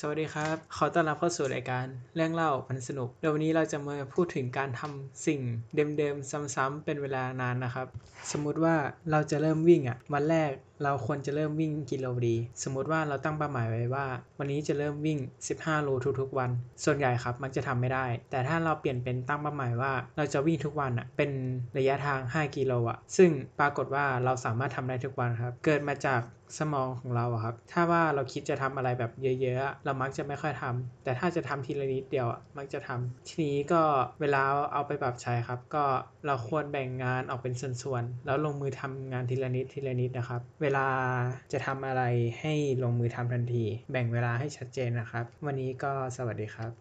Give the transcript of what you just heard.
สวัสดีครับ ขอต้อนรับเข้าสู่รายการเรื่องเล่ามันสนุกเดี๋ยววันนี้เราจะมาพูดถึงการทำสิ่งเดิมๆซ้ำๆเป็นเวลานานนะครับ สมมุติว่าเราจะเริ่มวิ่งอะวันแรกเราควรจะเริ่มวิ่งกิโลดี สมมุติว่าเราตั้งเป้าหมายไว้ว่า วันนี้จะเริ่มวิ่ง 15 โลทุกๆวัน ส่วนใหญ่ครับมักจะทำไม่ได้ แต่ถ้าเราเปลี่ยนเป็นตั้งเป้าหมายว่า เราจะวิ่งทุกวันอะเป็นระยะทาง 5 กิโลอะซึ่งปรากฏว่าเราสามารถทำได้ทุกวันครับ เกิดมาจากสมองของเราอะครับ ถ้าว่าเราคิดจะทำอะไรแบบเยอะๆ เรามักจะไม่ค่อยทำแต่ถ้าจะทำทีละนิดเดียวอะมักจะทำทีนี้ก็เวลาเอาไปปรับใช้ครับ ก็เราควรแบ่งงานออกเป็นส่วนๆ แล้วลงมือทำงานทีละนิดทีละนิดนะครับ เวลาจะทำอะไรให้ลงมือทำทันที แบ่งเวลาให้ชัดเจนนะครับ วันนี้ก็สวัสดีครับ